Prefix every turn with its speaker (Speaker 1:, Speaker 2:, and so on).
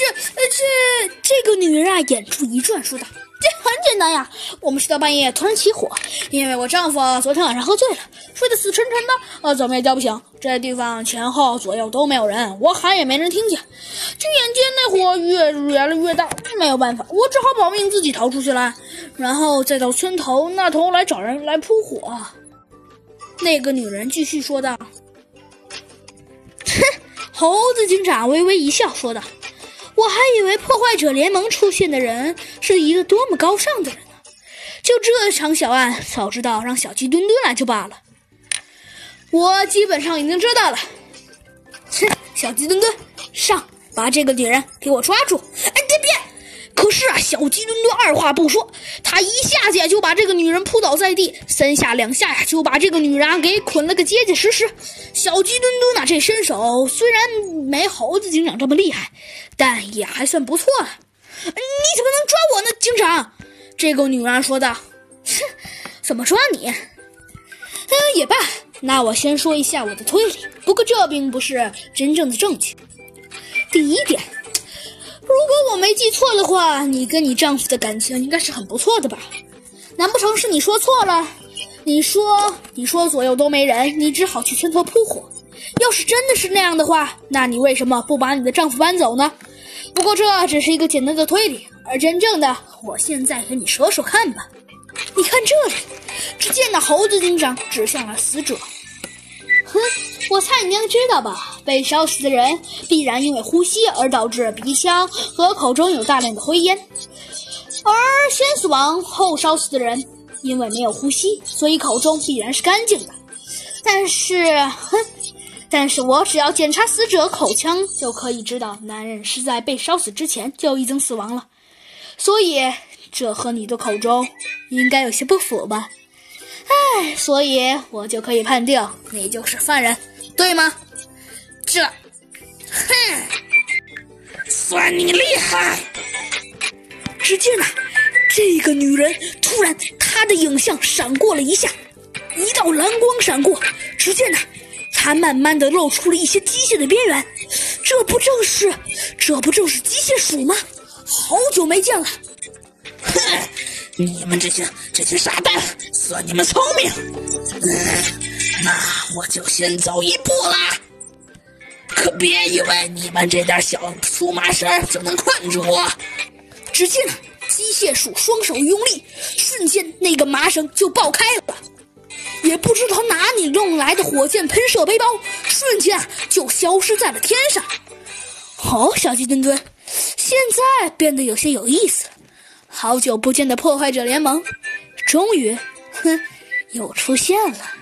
Speaker 1: 这这这个女人啊，眼珠一转，说道：“这很简单呀，我们是到半夜突然起火，因为我丈夫昨天晚上喝醉了，睡得死沉沉的，呃，怎么也叫不醒。这地方前后左右都没有人，我喊也没人听见。这眼见那火越越来越大，没有办法，我只好保命自己逃出去了，然后再到村头那头来找人来扑火。”那个女人继续说道：“哼，猴子警长微微一笑，说道：‘我还以为破坏者联盟出现的人是一个多么高尚的人呢。就这场小案，早知道让小鸡墩墩来就罢了。我基本上已经知道了。’切，小鸡墩墩，上，把这个女人给我抓住！哎，！”，小鸡墩墩二话不说，他一下子就把这个女人扑倒在地，三下两下呀就把这个女人给捆了个结结实实。小鸡墩墩呐，这身手虽然没猴子警长这么厉害，但也还算不错了。你怎么能抓我呢，警长？这个女人说道。哼，怎么抓你？嗯，也罢，那我先说一下我的推理。不过这并不是真正的证据。第一点。没记错的话，你跟你丈夫的感情应该是很不错的吧？难不成是你说错了？你说，你说左右都没人，你只好去村头扑火。要是真的是那样的话，那你为什么不把你的丈夫搬走呢？不过这只是一个简单的推理，而真正的，我现在给你说说看吧。你看这里，只见那猴子警长指向了死者。哼。我猜你应知道吧？被烧死的人必然因为呼吸而导致鼻腔和口中有大量的灰烟，而先死亡后烧死的人因为没有呼吸，所以口中必然是干净的。但是，哼，但是我只要检查死者口腔就可以知道，男人是在被烧死之前就已经死亡了。所以，这和你的口中应该有些不符吧？唉，所以我就可以判定你就是犯人。对吗？这，哼，算你厉害！只见呐，这个女人突然，她的影像闪过了一下，一道蓝光闪过。只见呐，她慢慢的露出了一些机械的边缘。这不正是，这不正是机械鼠吗？好久没见了！
Speaker 2: 哼，你们这些这些傻蛋，算你们聪明。嗯。那我就先走一步啦，可别以为你们这点小粗麻绳就能困住我。
Speaker 1: 只见机械鼠双手用力，瞬间那个麻绳就爆开了。也不知道哪里弄来的火箭喷射背包，瞬间就消失在了天上。哦，小鸡墩墩，现在变得有些有意思。好久不见的破坏者联盟，终于，哼，又出现了。